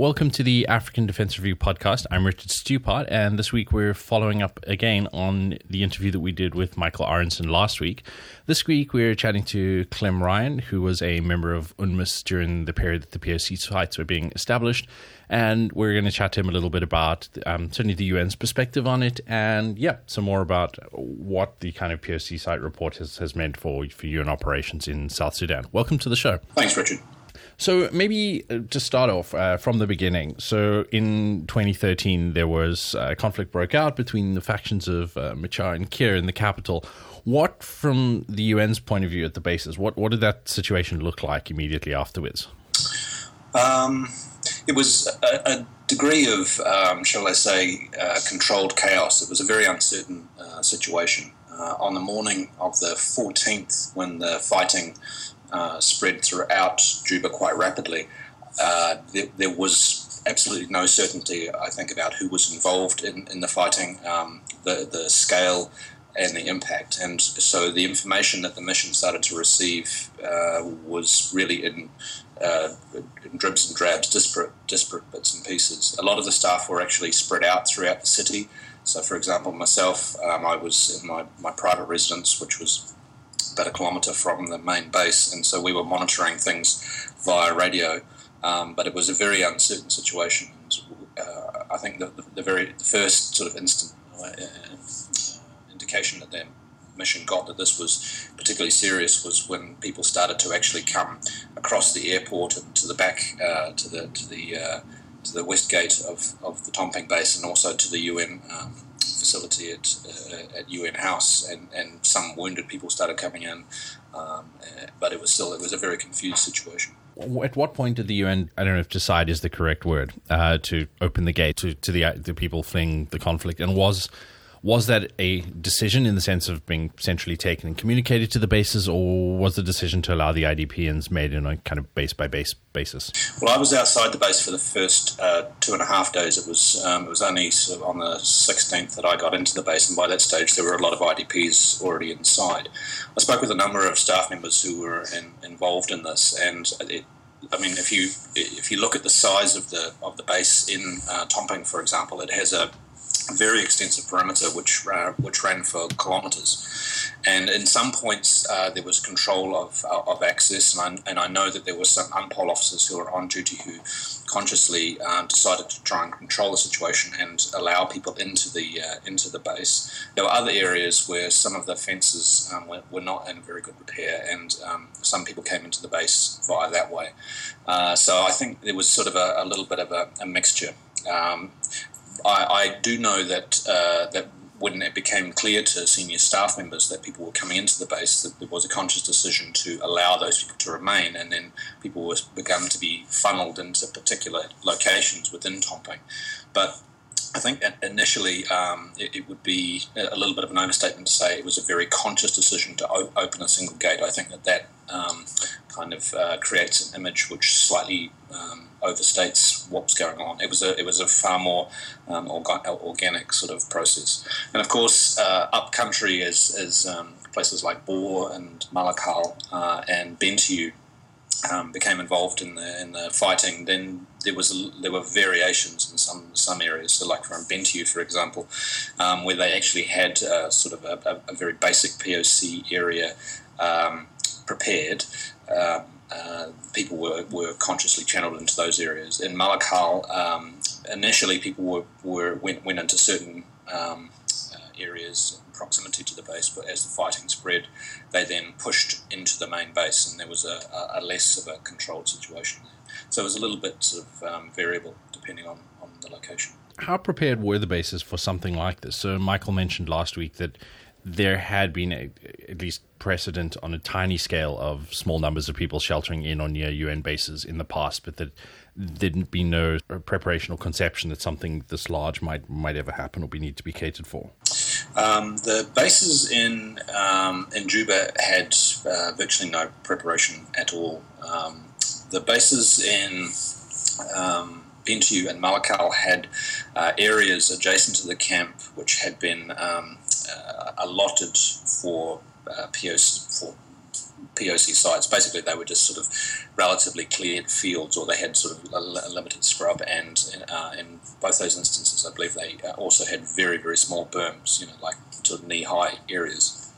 welcome to the African Defence Review podcast. I'm Richard Stupart, and this week we're following up again on the interview that we did with Michael Arensen last week. This week we're chatting to Klem Ryan, who was a member of UNMISS during the period that the POC sites were being established, and we're going to chat to him a little bit about um, certainly the UN's perspective on it, and yeah, some more about what the kind of POC site report has, has meant for, for UN operations in South Sudan. Welcome to the show. Thanks, Richard. So maybe uh, to start off uh, from the beginning. So in 2013, there was uh, conflict broke out between the factions of uh, Machar and Kiir in the capital. What, from the UN's point of view at the basis, what what did that situation look like immediately afterwards? Um, it was a, a degree of, um, shall I say, uh, controlled chaos. It was a very uncertain uh, situation. on the morning of the 14th, when the fighting uh, spread throughout Juba quite rapidly, uh, there, there, was absolutely no certainty, I think, about who was involved in, in the fighting, um, the, the scale, and the impact. And so the information that the mission started to receive uh, was really in, uh, in, dribs and drabs, disparate, disparate bits and pieces. A lot of the staff were actually spread out throughout the city. So, for example, myself, um, I was in my, my private residence, which was about a kilometre from the main base, and so we were monitoring things via radio. Um, but it was a very uncertain situation. And, uh, I think the, the, the, very the first sort of instant uh, indication that their mission got that this was particularly serious was when people started to actually come across the airport and to the back uh, to the to the uh, to the west gate of, of the Tomping base and also to the UN um, facility at, uh, at UN House, and, and some wounded people started coming in, um, uh, but it was still it was a very confused situation. At what point did the UN, I don't know if decide is the correct word, uh, to open the gate to, to the, the people fleeing the conflict, and was was that a decision in the sense of being centrally taken and communicated to the bases, or was the decision to allow the IDPs made on a kind of base by base basis? Well, I was outside the base for the first uh, two and a half days. It was um, it was only on the 16th that I got into the base, and by that stage there were a lot of IDPs already inside. I spoke with a number of staff members who were in, involved in this, and it, I mean, if you if you look at the size of the of the base in uh, Tomping, for example, it has a very extensive perimeter which uh, which ran for kilometres. And in some points, uh, there was control of, uh, of access, and I, and I know that there were some UNPOL officers who were on duty who consciously um, decided to try and control the situation and allow people into the uh, into the base. There were other areas where some of the fences um, were, were, not in very good repair, and um, some people came into the base via that way. Uh, so I think there was sort of a, a little bit of a, a mixture. Um, I, I do know that uh, that when it became clear to senior staff members that people were coming into the base, that there was a conscious decision to allow those people to remain, and then people were begun to be funneled into particular locations within Tomping. But I think initially um, it, it, would be a little bit of an overstatement to say it was a very conscious decision to open a single gate. I think that that um, kind of uh, creates an image which slightly um, overstates was going on. It was a it was a far more um, orga- organic sort of process, and of course, uh, up country is is um, places like Bor and Malakal uh, and Bentiu um, became involved in the in the fighting. Then there was a, there were variations in some some areas. So, like from Bentiu, for example, um, where they actually had uh, sort of a, a, very basic POC area um, prepared. Um, uh, people were, were consciously channeled into those areas. In Malakal, um, initially people were, were went, went into certain um, uh, areas in proximity to the base, but as the fighting spread, they then pushed into the main base, and there was a, a less of a controlled situation there. So it was a little bit sort of um, variable depending on, on the location. How prepared were the bases for something like this? So Michael mentioned last week that there had been a, at least precedent on a tiny scale of small numbers of people sheltering in or near UN bases in the past, but that there'd be no preparation or conception that something this large might might ever happen or be need to be catered for. Um, the bases in um, in Juba had uh, virtually no preparation at all. Um, the bases in um, Bentiu and Malakal had uh, areas adjacent to the camp which had been um, uh, allotted for uh, POC, for POC sites. Basically, they were just sort of relatively cleared fields, or they had sort of limited scrub. And uh, in both those instances, I believe they uh, also had very, very small berms, you know, like sort of knee high areas.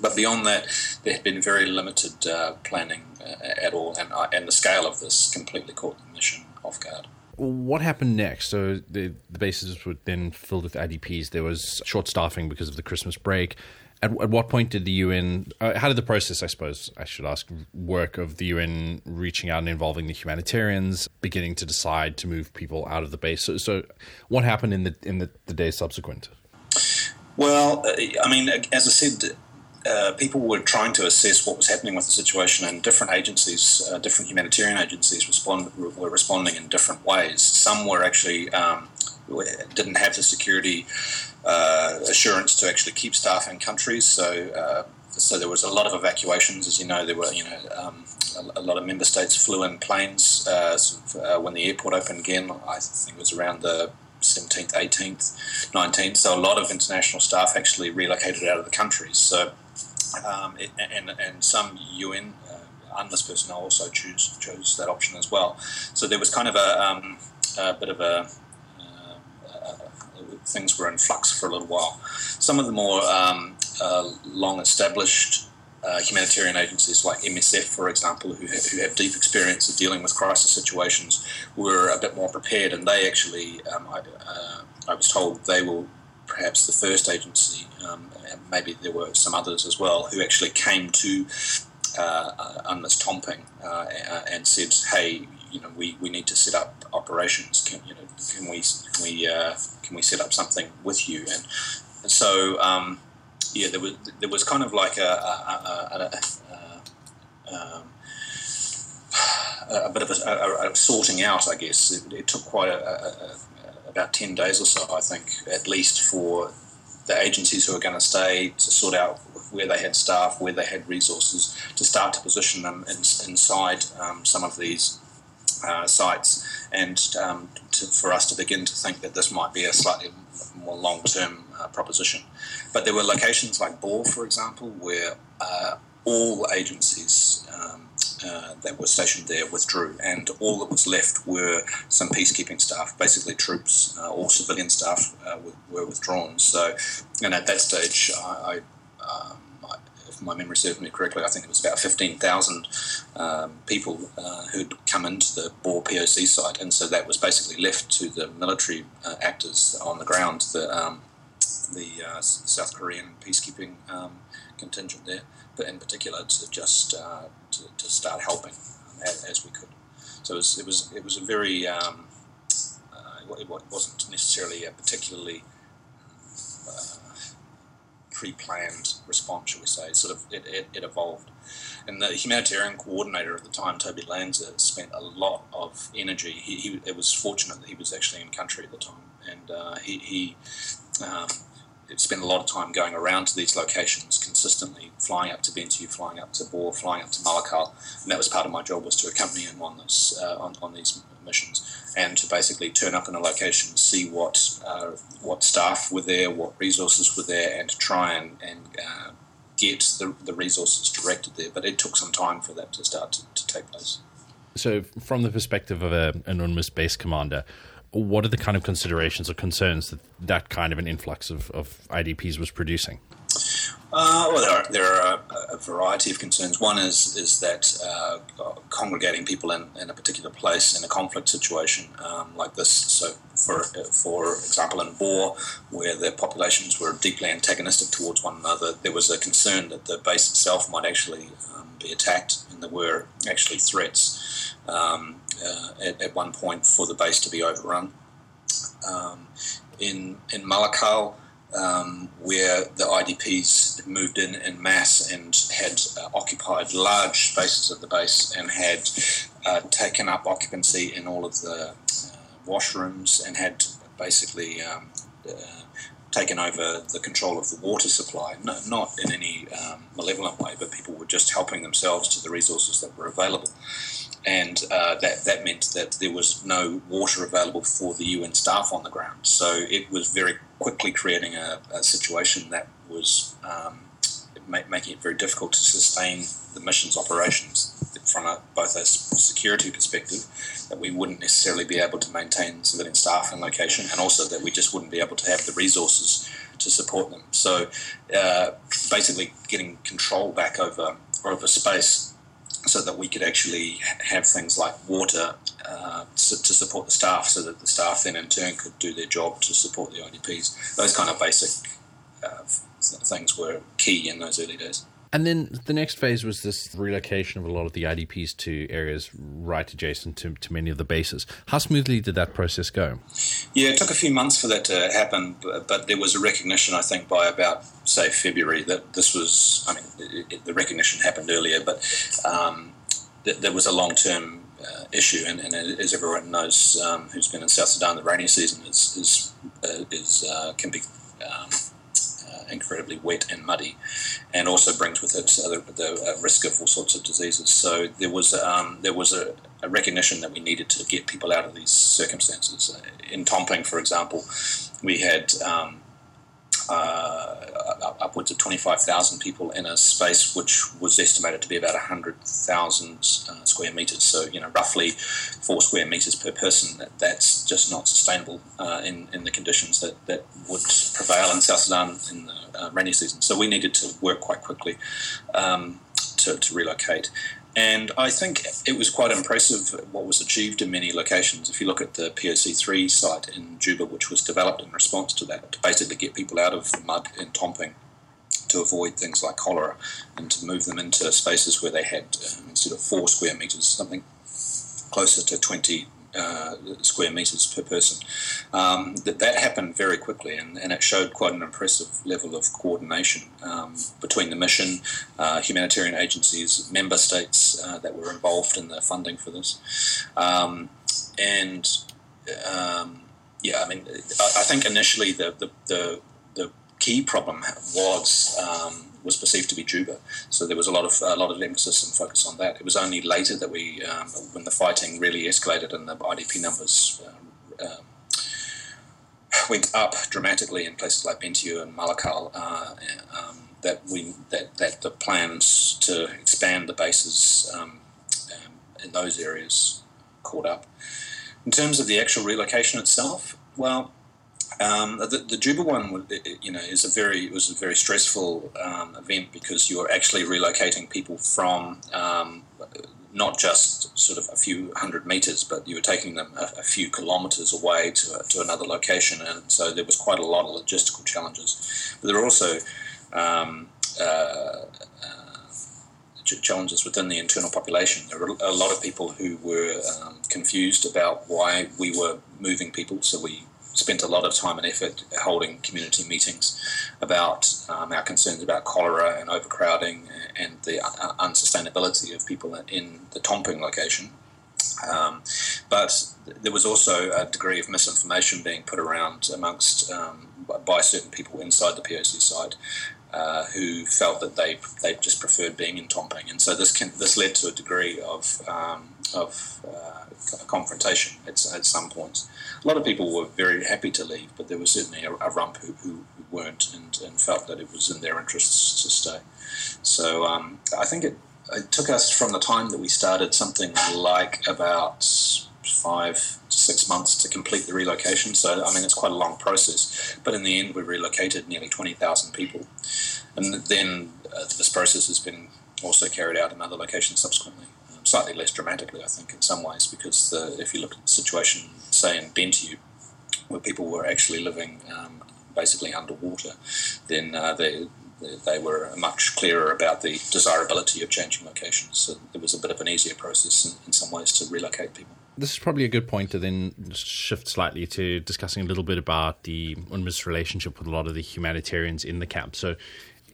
But beyond that, there had been very limited uh, planning at all, and, and the scale of this completely caught the mission off guard what happened next? So the, the bases were then filled with IDPs. There was short staffing because of the Christmas break. At, at what point did the UN, uh, how did the process, I suppose I should ask, work of the UN reaching out and involving the humanitarians, beginning to decide to move people out of the base? So, so what happened in the in the, the days subsequent? Well, uh, I mean, as I said, uh, people were trying to assess what was happening with the situation, and different agencies, uh, different humanitarian agencies, respond, were responding in different ways. Some were actually um, didn't have the security uh, assurance to actually keep staff in countries, so uh, so there was a lot of evacuations. As you know, there were you know um, a, a, lot of member states flew in planes uh, sort of, when the airport opened again. I think it was around the 17th, 18th, 19th. So a lot of international staff actually relocated out of the countries. So um, and, and some UN uh, UNMISS personnel also choose, chose that option as well. So there was kind of a, um, a bit of a uh, uh, things were in flux for a little while. Some of the more um, uh, long established uh, humanitarian agencies like MSF, for example, who have, who have, deep experience of dealing with crisis situations, were a bit more prepared, and they actually, um, I, uh, I, was told, they were perhaps the first agency um, maybe there were some others as well who actually came to uh, uh UNMISS Tomping uh, and said, "Hey, you know, we, we need to set up operations. Can you know, can we can we uh, can we set up something with you?" And, and so, um, yeah, there was there was kind of like a, a, a, a um, a bit of a, a, sorting out, I guess. It, it took quite a, about 10 days or so, I think, at least for the agencies who are going to stay to sort out where they had staff, where they had resources, to start to position them in, inside um, some of these uh, sites, and um, to, for us to begin to think that this might be a slightly more long-term uh, proposition. But there were locations like Bor, for example, where uh, all agencies um, uh, that were stationed there withdrew, and all that was left were some peacekeeping staff, basically troops uh, or civilian staff, uh, were, were, withdrawn. So, and at that stage, I, I, um, if my memory serves me correctly, I think it was about 15,000 um, people uh, who'd come into the Bor POC site, and so that was basically left to the military uh, actors on the ground, the, um, the South Korean peacekeeping um, contingent there in particular to just uh, to, to, start helping um, as, as, we could. So it was it was, it was a very um, uh, it wasn't necessarily a particularly uh, pre-planned response, shall we say? Sort of it, it, it, evolved, and the humanitarian coordinator at the time, Toby Lanza, spent a lot of energy. He, he it was fortunate that he was actually in country at the time, and uh, he, he um, spent a lot of time going around to these locations consistently, flying up to Bentiu, flying up to Bor, flying up to Malakal, and that was part of my job was to accompany him on this uh, on, on these missions and to basically turn up in a location, see what uh, what staff were there, what resources were there, and try and, and uh, get the, the resources directed there. But it took some time for that to start to, to take place. So, from the perspective of a, an UNMISS base commander, what are the kind of considerations or concerns that that kind of an influx of, of IDPs was producing? Uh, well, there are, there are a, a, variety of concerns. One is is that uh, congregating people in, in a particular place in a conflict situation um, like this. So, for for example, in Bor, where the populations were deeply antagonistic towards one another, there was a concern that the base itself might actually um, be attacked, and there were actually threats. Um, uh, at, at, one point for the base to be overrun. Um, in in Malakal, um, where the IDPs moved in in mass and had uh, occupied large spaces of the base and had uh, taken up occupancy in all of the uh, washrooms and had basically um, uh, taken over the control of the water supply, no, not in any um, malevolent way, but people were just helping themselves to the resources that were available and uh, that that meant that there was no water available for the UN staff on the ground. So it was very quickly creating a, a situation that was um, making it very difficult to sustain the mission's operations from a, both a security perspective, that we wouldn't necessarily be able to maintain civilian staff in location, and also that we just wouldn't be able to have the resources to support them. So uh, basically, getting control back over over space so that we could actually have things like water uh, to support the staff, so that the staff then in turn could do their job to support the IDPs. Those kind of basic uh, things were key in those early days. And then the next phase was this relocation of a lot of the IDPs to areas right adjacent to, to many of the bases. How smoothly did that process go? Yeah, it took a few months for that to happen, but, but there was a recognition, I think, by about, say, February that this was, I mean, it, the recognition happened earlier, but um, th- there was a long term uh, issue, and, and, as everyone knows um, who's been in South Sudan, the rainy season is, is, uh, is uh, can be. Um, incredibly wet and muddy, and also brings with it the, the uh, risk of all sorts of diseases. So there was um, there was a, a, recognition that we needed to get people out of these circumstances. In Tomping, for example, we had um, uh, upwards of 25,000 people in a space which was estimated to be about 100,000 uh, square meters. So, you know, roughly four square meters per person. That, that's just not sustainable uh, in, in the conditions that, that would prevail in South Sudan in the uh, rainy season. So, we needed to work quite quickly um, to, to relocate. And I think it was quite impressive what was achieved in many locations. If you look at the POC3 site in Juba, which was developed in response to that, to basically get people out of the mud and Tomping to avoid things like cholera and to move them into spaces where they had, uh, instead of four square metres, something closer to 20 uh, square meters per person. Um, that, that happened very quickly, and, and it showed quite an impressive level of coordination um, between the mission, uh, humanitarian agencies, member states uh, that were involved in the funding for this, um, and um, yeah, I mean, I, I, think initially the, the, the, the key problem was um, was perceived to be Juba. So there was a lot of a lot of emphasis and focus on that. It was only later that we, um, when the fighting really escalated and the IDP numbers uh, went up dramatically in places like Bentiu and Malakal, uh, um, that we that, that the plans to expand the bases um, um, in those areas caught up. In terms of the actual relocation itself, well, um, the, the Juba one, you know, is a very it was a very stressful um, event because you're actually relocating people from um, not just sort of a few hundred meters, but you were taking them a, a few kilometers away to, to another location, and so there was quite a lot of logistical challenges. But there were also um, uh, uh, challenges within the internal population. There were a lot of people who were um, confused about why we were moving people, so we spent a lot of time and effort holding community meetings about um, our concerns about cholera and overcrowding and the uh, unsustainability of people in the Tomping location. Um, but there was also a degree of misinformation being put around amongst um, by certain people inside the POC site uh, who felt that they they just preferred being in Tomping, and so this can, this led to a degree of um, of uh, confrontation at, at some points. A lot of people were very happy to leave, but there was certainly a, a rump who, who, weren't and, and, felt that it was in their interests to stay. So um, I think it, it took us from the time that we started something like about five to six months to complete the relocation. So, I mean, it's quite a long process. But in the end, we relocated nearly 20,000 people. And then uh, this process has been also carried out in other locations subsequently slightly less dramatically, I think, in some ways, because the, if you look at the situation, say, in Bentiu, where people were actually living um, basically underwater, then uh, they, they were much clearer about the desirability of changing locations. So it was a bit of an easier process in, in some ways to relocate people this is probably a good point to then shift slightly to discussing a little bit about the UNMISS relationship with a lot of the humanitarians in the camp. So,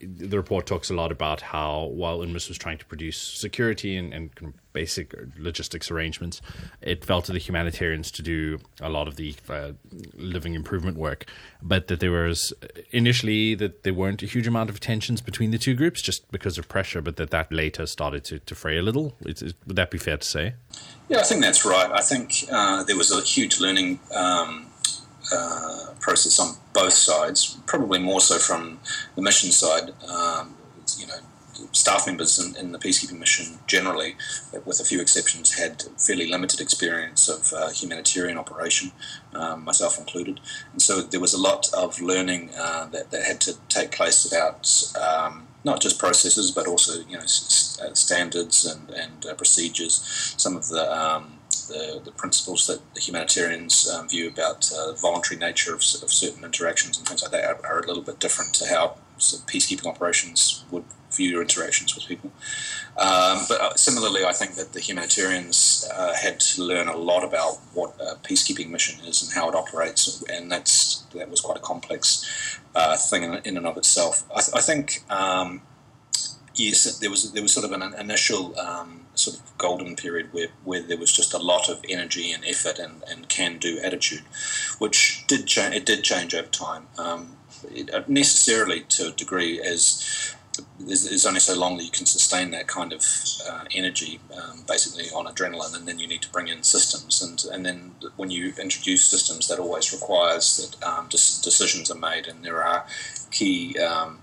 the report talks a lot about how while UNMISS was trying to produce security and, and basic logistics arrangements, it fell to the humanitarians to do a lot of the uh, living improvement work. But that there was initially that there weren't a huge amount of tensions between the two groups just because of pressure, but that that later started to, to fray a little. It, it, would that be fair to say? Yeah, I think that's right. I think uh, there was a huge learning. Um, uh, process on both sides, probably more so from the mission side. Um, you know, staff members in, in, the peacekeeping mission generally, with a few exceptions, had fairly limited experience of uh, humanitarian operation, um, myself included. And so there was a lot of learning uh, that, that had to take place about um, not just processes, but also you know s- uh, standards and, and uh, procedures. Some of the um, the, the, principles that the humanitarians um, view about uh, the voluntary nature of, of, certain interactions and things like that are, are, a little bit different to how peacekeeping operations would view your interactions with people. Um, but uh, similarly, I think that the humanitarians uh, had to learn a lot about what a peacekeeping mission is and how it operates, and that's that was quite a complex uh, thing in, in, and of itself. I, th- I think. Um, yes, there was there was sort of an initial um, sort of golden period where, where there was just a lot of energy and effort and, and can do attitude, which did change. It did change over time. Um, it, uh, necessarily to a degree, as there's, only so long that you can sustain that kind of uh, energy, um, basically on adrenaline, and then you need to bring in systems. And, and then when you introduce systems, that always requires that um, decisions are made, and there are key um,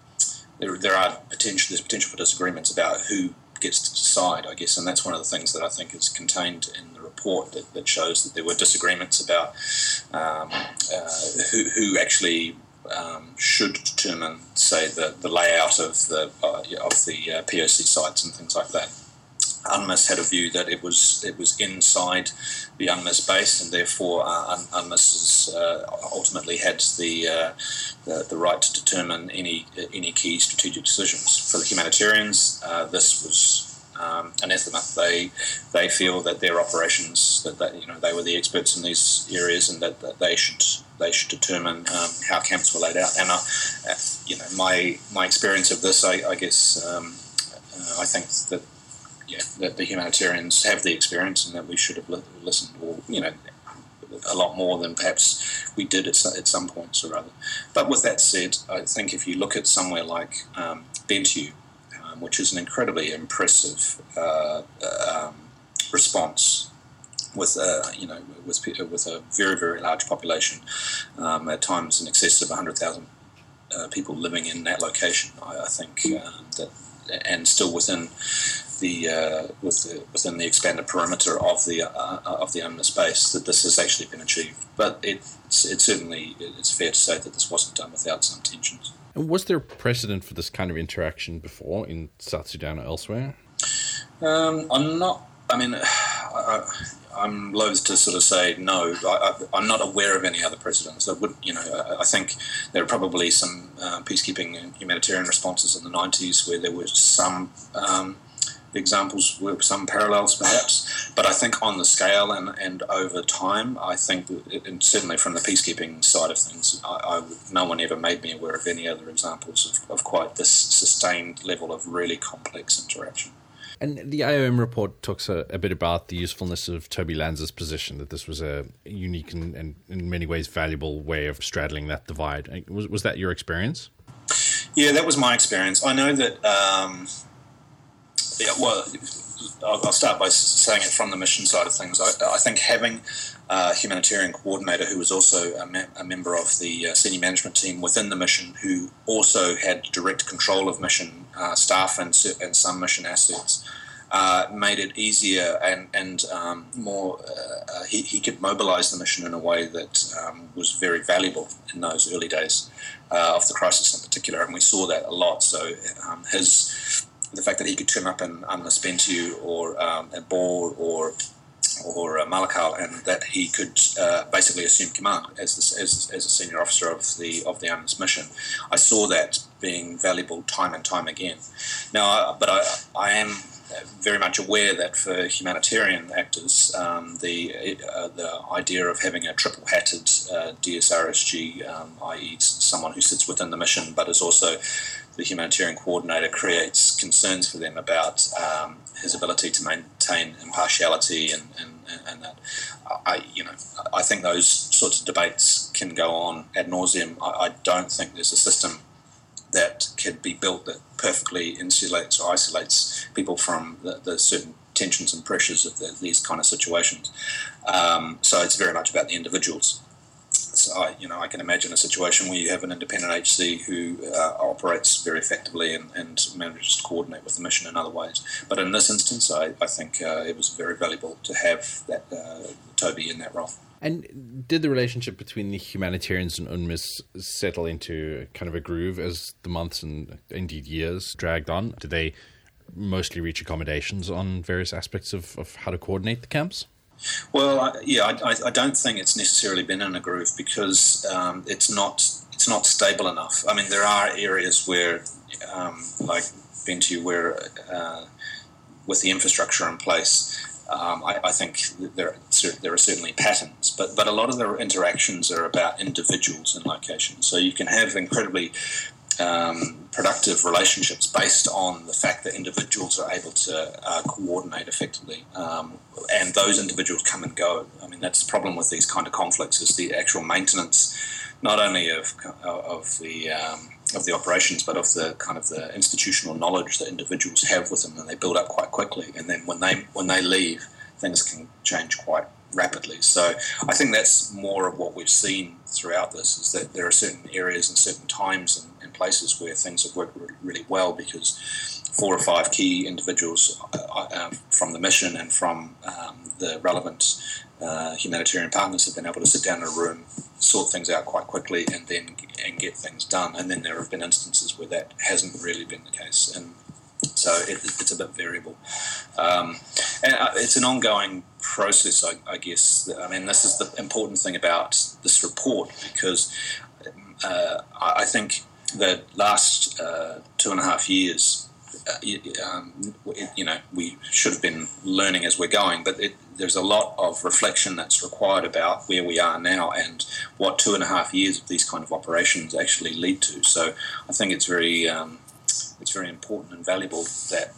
there, there are potential there's potential for disagreements about who gets to decide, I guess, and that's one of the things that I think is contained in the report that, that shows that there were disagreements about um, uh, who, who actually um, should determine, say, the, the layout of the uh, of the uh, POC sites and things like that. UNMISS had a view that it was it was inside the UNMISS base, and therefore uh, UNMISS uh, ultimately had the, uh, the, the right to determine any any key strategic decisions. For the humanitarians, uh, this was um, anathema. They they feel that their operations that they, you know they were the experts in these areas, and that, that they should they should determine um, how camps were laid out. And uh, you know my my experience of this, I, I guess. Um, uh, I think that yeah, that the humanitarians have the experience and that we should have li- listened, or you know, a lot more than perhaps we did at, at some points or other. But with that said, I think if you look at somewhere like um, um, which is an incredibly impressive uh, um, response with a, you know with with a very very large population, um, at times in excess of hundred thousand uh, people living in that location. I, I think um, that and still within the, uh, with the, within the expanded perimeter of the uh, of the UNMISS base that this has actually been achieved. But it's it certainly it's fair to say that this wasn't done without some tensions. And was there precedent for this kind of interaction before in South Sudan or elsewhere? Um, I'm not. I mean, I, I'm loath to sort of say no. I, am not aware of any other precedents that would, you know, I think there are probably some uh, peacekeeping and humanitarian responses in the 90s where there was some um, examples with some parallels perhaps, but I think on the scale and, and over time, I think, and certainly from the peacekeeping side of things, I, I no one ever made me aware of any other examples of, of quite this sustained level of really complex interaction. And the IOM report talks a, a, bit about the usefulness of Toby Lanza's position, that this was a unique and, and, in many ways valuable way of straddling that divide. Was, was that your experience? Yeah, that was my experience. I know that um, yeah, well, I'll, start by saying it from the mission side of things. I, I think having a humanitarian coordinator who was also a, me- a member of the uh, senior management team within the mission, who also had direct control of mission uh, staff and, and some mission assets, uh, made it easier and, and um, more. Uh, uh, he, he could mobilize the mission in a way that um, was very valuable in those early days uh, of the crisis in particular, and we saw that a lot. So um, his the fact that he could turn up in UNMISS Bentiu or um, at Bor or or uh, Malakal, and that he could uh, basically assume command as, as, as a senior officer of the of the UNMISS mission. I saw that being valuable time and time again. Now, but I, I am very much aware that for humanitarian actors, um, the uh, the idea of having a triple hatted uh, DSRSG, um, i.e., someone who sits within the mission but is also the humanitarian coordinator creates concerns for them about um, his ability to maintain impartiality and, and, and that. I, you know, I think those sorts of debates can go on ad nauseum. I, I don't think there's a system that could be built that perfectly insulates or isolates people from the, the certain tensions and pressures of the, these kind of situations. Um, so it's very much about the individuals instance, I you know I can imagine a situation where you have an independent HC who uh, operates very effectively and, and, manages to coordinate with the mission in other ways. But in this instance, I, I think uh, it was very valuable to have that uh, Toby in that role. And did the relationship between the humanitarians and UNMISS settle into kind of a groove as the months and indeed years dragged on? Did they mostly reach accommodations on various aspects of, of how to coordinate the camps? Well, I, yeah, I, I, don't think it's necessarily been in a groove because um, it's not it's not stable enough. I mean, there are areas where, um, like Bentiu, where uh, with the infrastructure in place, um, I, I, think there there are certainly patterns, but but a lot of the interactions are about individuals and locations. So you can have incredibly um, productive relationships based on the fact that individuals are able to uh, coordinate effectively, um, and those individuals come and go. I mean, that's the problem with these kind of conflicts is the actual maintenance, not only of of the um, of the operations, but of the kind of the institutional knowledge that individuals have with them, and they build up quite quickly. And then when they when they leave, things can change quite rapidly. So I think that's more of what we've seen throughout this is that there are certain areas and certain times and places where things have worked really well because four or five key individuals uh, uh, from the mission and from um, the relevant uh, humanitarian partners have been able to sit down in a room, sort things out quite quickly, and then and get things done. And then there have been instances where that hasn't really been the case, and so it, it's a bit variable. Um, and uh, it's an ongoing process, I, I, guess. I mean, this is the important thing about this report because uh, I think the last uh, two and a half years, uh, um, you know, we should have been learning as we're going, but it, there's a lot of reflection that's required about where we are now and what two and a half years of these kind of operations actually lead to. So I think it's very um, it's very important and valuable that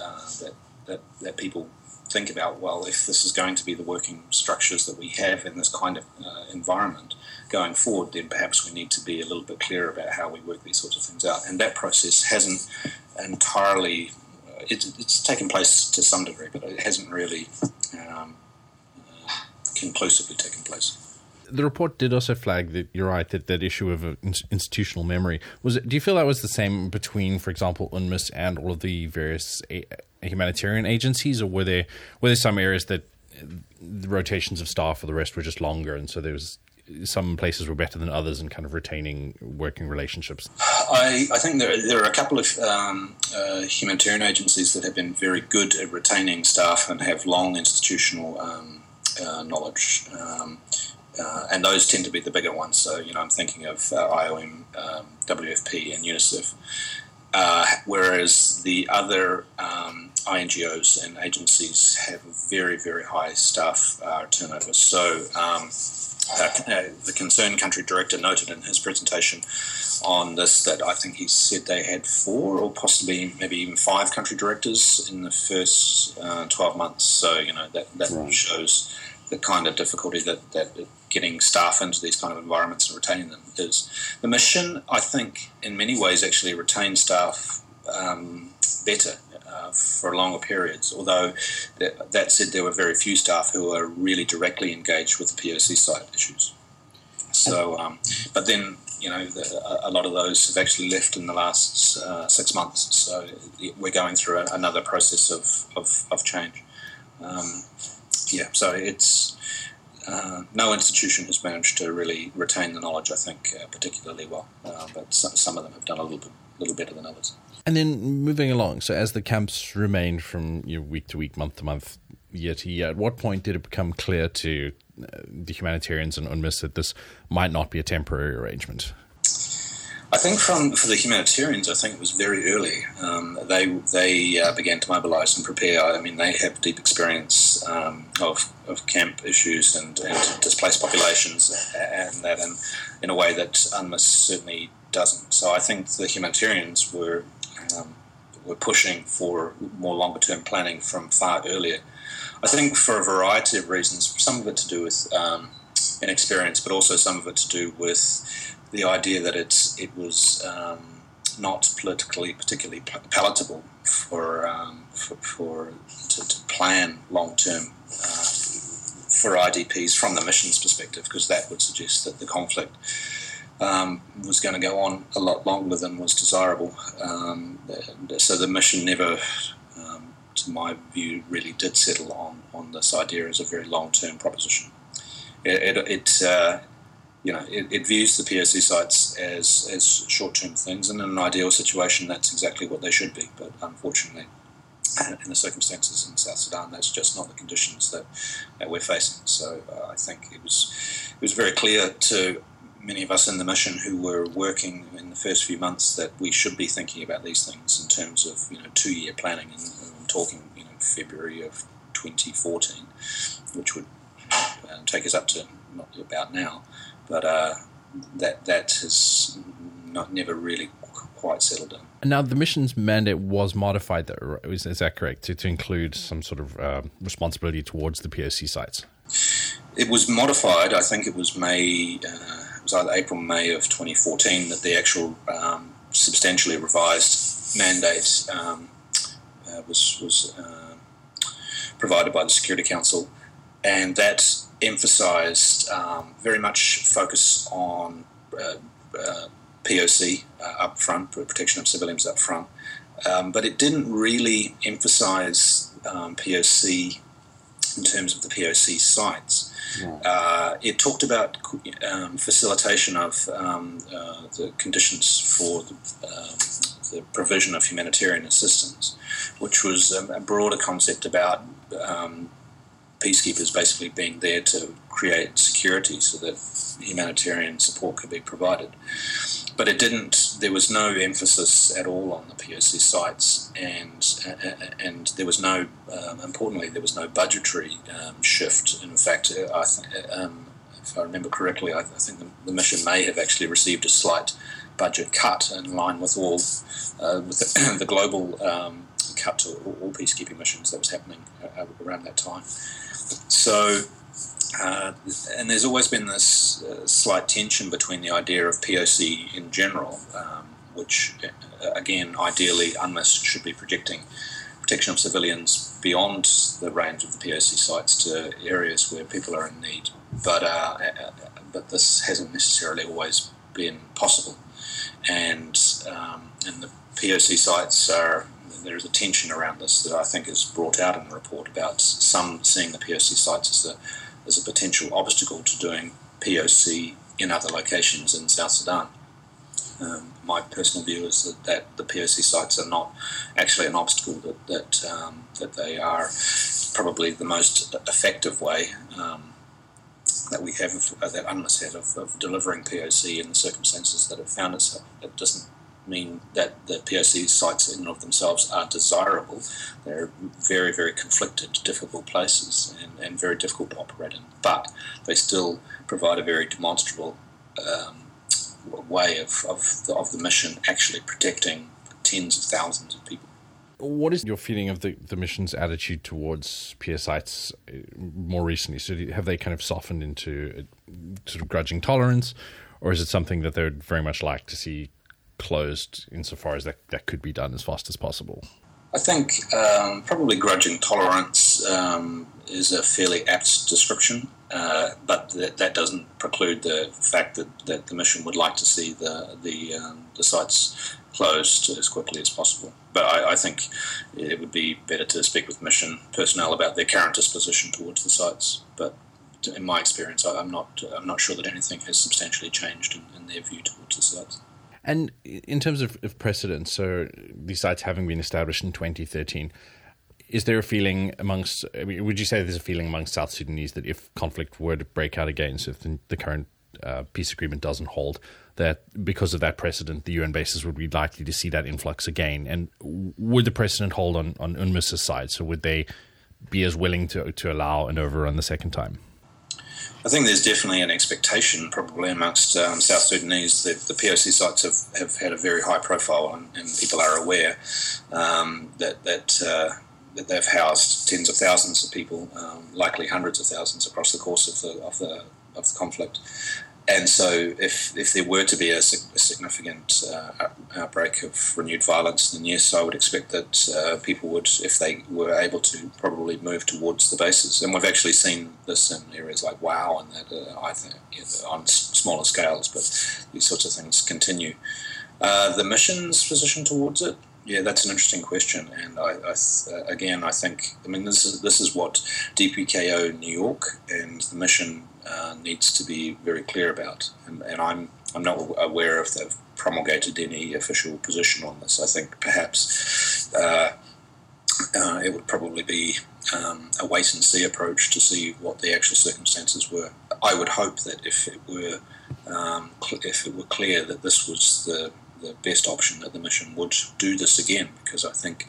uh, that, that that people think about well if this is going to be the working structures that we have in this kind of uh, environment going forward then perhaps we need to be a little bit clearer about how we work these sorts of things out and that process hasn't entirely uh, it, it's taken place to some degree but it hasn't really um, uh, conclusively taken place the report did also flag that you're right that that issue of uh, institutional memory was. It, do you feel that was the same between, for example, UNMISS and all of the various a- humanitarian agencies, or were there were there some areas that the rotations of staff for the rest were just longer, and so there was some places were better than others in kind of retaining working relationships? I, I think there, there are a couple of um, uh, humanitarian agencies that have been very good at retaining staff and have long institutional um, uh, knowledge. Um, uh, and those tend to be the bigger ones. So, you know, I'm thinking of uh, IOM, um, WFP, and UNICEF. Uh, whereas the other um, INGOs and agencies have very, very high staff uh, turnover. So, um, uh, uh, the concerned country director noted in his presentation on this that I think he said they had four or possibly maybe even five country directors in the first 12 months. So, you know, that, that right. shows the kind of difficulty that, that getting staff into these kind of environments and retaining them is. The mission, I think, in many ways actually retains staff um, better uh, for longer periods. Although that, that, said, there were very few staff who were really directly engaged with the POC site issues. So, um, but then you know, the, a lot of those have actually left in the last uh, six months. So we're going through a, another process of, of, of change. Um, yeah, so it's uh, no institution has managed to really retain the knowledge. I think uh, particularly well, uh, but some, some, of them have done a little bit, little better than others. And then moving along, so as the camps remained from you know, week to week, month to month, year to year, at what point did it become clear to uh, the humanitarians and UNMISS that this might not be a temporary arrangement? I think from for the humanitarians, I think it was very early. Um, they they uh, began to mobilise and prepare. I mean, they have deep experience um, of, of camp issues and, and displaced populations and that in, in a way that UNMISS certainly doesn't. So I think the humanitarians were um, were pushing for more longer term planning from far earlier. I think for a variety of reasons. Some of it to do with um, inexperience, but also some of it to do with the idea that it's it was um, not politically particularly palatable for um, for, for to, to, plan long term uh, for IDPs from the mission's perspective, because that would suggest that the conflict um, was going to go on a lot longer than was desirable. Um, so the mission never, um, to my view, really did settle on, on this idea as a very long term proposition. It, it, it uh, you know, it, it, views the POC sites as, as short term things, and in an ideal situation, that's exactly what they should be. But unfortunately, in the circumstances in South Sudan, that's just not the conditions that, that we're facing. So uh, I think it was it was very clear to many of us in the mission who were working in the first few months that we should be thinking about these things in terms of you know two year planning and, and talking you know February of 2014, which would uh, take us up to not about now, but uh, that that has not never really quite settled in. Now, the mission's mandate was modified, though. Is, is that correct? To, to include some sort of uh, responsibility towards the POC sites? It was modified. I think it was May, uh, it was either April, May of 2014 that the actual um, substantially revised mandate um, uh, was, was uh, provided by the Security Council. And that emphasised um, very much focus on uh, uh, POC uh, up front, protection of civilians up front, um, but it didn't really emphasise um, POC in terms of the POC sites. Yeah. Uh, it talked about um, facilitation of um, uh, the conditions for the, um, the, provision of humanitarian assistance, which was a broader concept about um, peacekeepers basically being there to create security so that humanitarian support could be provided. But it didn't. There was no emphasis at all on the POC sites, and and there was no. Um, importantly, there was no budgetary um, shift. In fact, uh, I th- um, if I remember correctly, I, th- I think the, the, mission may have actually received a slight budget cut in line with all uh, with the, the global um, cut to all, all peacekeeping missions that was happening uh, around that time. So, uh, and there's always been this uh, slight tension between the idea of POC in general, um, which, uh, again, ideally, UNMISS should be projecting protection of civilians beyond the range of the POC sites to areas where people are in need. But, uh, uh, but this hasn't necessarily always been possible. And, um, and the POC sites are there is a tension around this that I think is brought out in the report about some seeing the POC sites as a, as a potential obstacle to doing POC in other locations in South Sudan. Um, my personal view is that, that, the POC sites are not actually an obstacle, that, that, um, that they are probably the most effective way um, that we have, of, that UNMISS have of, of delivering POC in the circumstances that it found itself. It doesn't mean that the POC sites in and of themselves are desirable. They're very, very conflicted, difficult places and, and very difficult to operate in. But they still provide a very demonstrable um, way of, of, the, of the mission actually protecting tens of thousands of people. What is your feeling of the, the mission's attitude towards PS sites uh, more recently? So have they kind of softened into sort of grudging tolerance, or is it something that they'd very much like to see closed insofar as that, that could be done as fast as possible? I think um, probably grudging tolerance um, is a fairly apt description, uh, but that, that, doesn't preclude the fact that, that the mission would like to see the the, um, the sites closed as quickly as possible. But I, I, think it would be better to speak with mission personnel about their current disposition towards the sites. But in my experience, I, am not I'm not sure that anything has substantially changed in, in their view towards the sites. And in terms of, of precedent, so these sites having been established in 2013, is there a feeling amongst, I mean, would you say there's a feeling amongst South Sudanese that if conflict were to break out again, so if the, the current uh, peace agreement doesn't hold, that because of that precedent, the UN bases would be likely to see that influx again? And would the precedent hold on, on UNMISS's side? So would they be as willing to, to allow an overrun the second time? I think there's definitely an expectation, probably amongst um, South Sudanese, that the POC sites have, have had a very high profile, and, and people are aware um, that that uh, that they've housed tens of thousands of people, um, likely hundreds of thousands across the course of the of the of the conflict. And so, if, if there were to be a, a significant uh, outbreak of renewed violence, then yes, I would expect that uh, people would, if they were able to, probably move towards the bases. And we've actually seen this in areas like Wau and that uh, I think on smaller scales, but these sorts of things continue. Uh, the mission's position towards it, yeah, that's an interesting question, and I, I uh, again, I think, I mean, this is this is what DPKO New York and the mission uh, needs to be very clear about, and, and, I'm I'm not aware if they've promulgated any official position on this. I think perhaps uh, uh, it would probably be um, a wait and see approach to see what the actual circumstances were. I would hope that if it were um, cl- if it were clear that this was the the best option that the mission would do this again because I think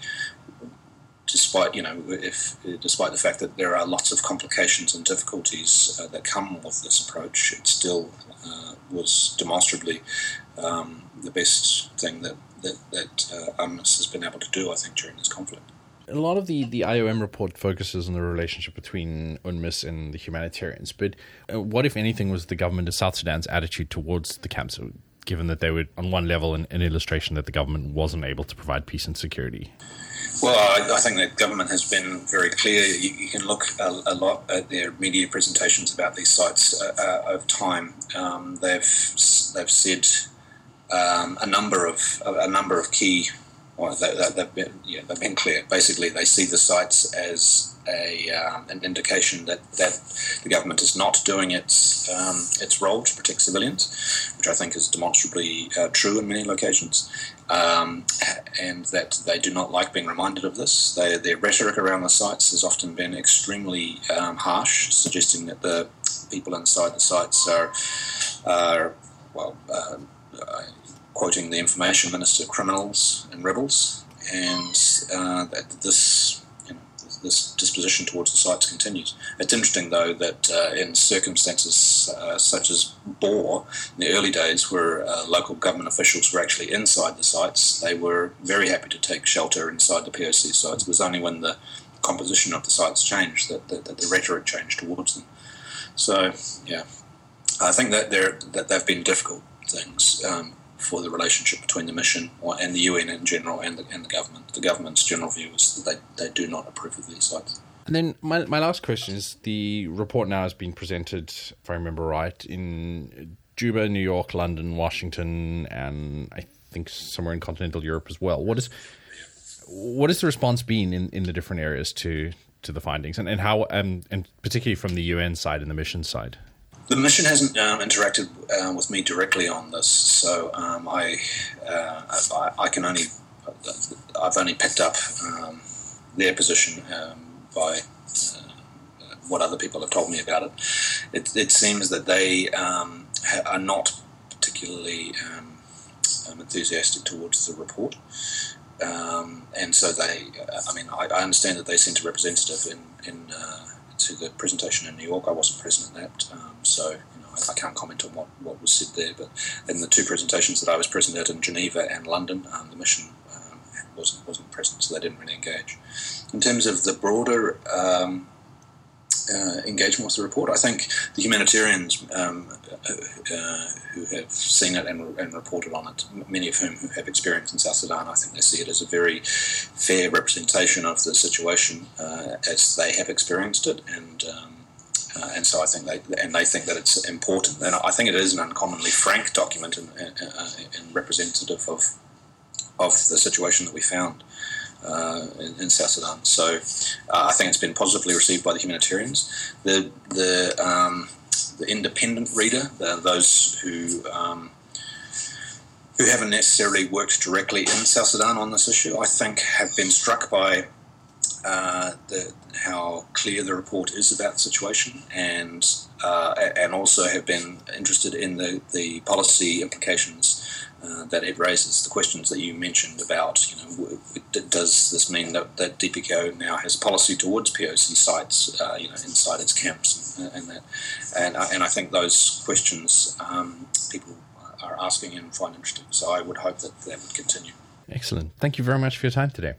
despite you know if despite the fact that there are lots of complications and difficulties uh, that come with this approach it still uh, was demonstrably um, the best thing that that, that uh, has been able to do I think during this conflict a lot of the, the IOM report focuses on the relationship between UNMISS and the humanitarians, but uh, what, if anything, was the government of South Sudan's attitude towards the camps? Given that they were, on one level, an, an illustration that the government wasn't able to provide peace and security? Well, I, I, think the government has been very clear. You, you can look a, a, lot at their media presentations about these sites uh, uh, over time. Um, they've they've said um, a number of a number of key. Well, they, have been yeah, they've been clear. Basically, they see the sites as a, um, an indication that, that the government is not doing its um, its role to protect civilians, which I think is demonstrably uh, true in many locations, um, and that they do not like being reminded of this. They, their rhetoric around the sites has often been extremely um, harsh, suggesting that the people inside the sites are, are well, uh, quoting the information minister, criminals and rebels, and uh, that this this disposition towards the sites continues. It's interesting, though, that uh, in circumstances uh, such as Bor, in the early days, where uh, local government officials were actually inside the sites, they were very happy to take shelter inside the POC sites. It was only when the composition of the sites changed that, that, that the rhetoric changed towards them. So, yeah, I think that, that they've been difficult things. Um, for the relationship between the mission and the UN in general and the, and the government. The government's general view is that they, they do not approve of these sites. And then my, my last question is the report now has been presented, if I remember right, in Juba, New York, London, Washington, and I think somewhere in continental Europe as well. What is what has the response been in, in the different areas to to the findings, and and how and particularly from the UN side and the mission side? The mission hasn't um, interacted uh, with me directly on this, so um, I, uh, I, I can only I've only picked up um, their position um, by uh, what other people have told me about it. It, it seems that they um, are not particularly enthusiastic towards the report. and so they, uh, I mean, I, I, understand that they sent a representative in, in uh, to the presentation in New York. I wasn't present at that, um, so you know, I, I, can't comment on what, what was said there. But in the two presentations that I was present at in Geneva and London, um, the mission um, wasn't wasn't present, so they didn't really engage. In terms of the broader um, uh, engagement with the report. I think the humanitarians um, uh, who have seen it and, and, reported on it, many of whom who have experience in South Sudan, I think they see it as a very fair representation of the situation uh, as they have experienced it, and um, uh, and so I think they and they think that it's important, and I think it is an uncommonly frank document and, uh, and representative of of the situation that we found uh, in, in, South Sudan. So uh, I think it's been positively received by the humanitarians. The the um, the independent reader, the, those who um, who haven't necessarily worked directly in South Sudan on this issue, I think have been struck by uh, the, how clear the report is about the situation, and uh, and also have been interested in the, the policy implications uh, that it raises the questions that you mentioned about, you know, does this mean that, that DPKO now has policy towards POC sites, uh, you know, inside its camps and, and that, and, and I think those questions um, people are asking and find interesting. So I would hope that that would continue. Excellent. Thank you very much for your time today.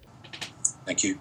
Thank you.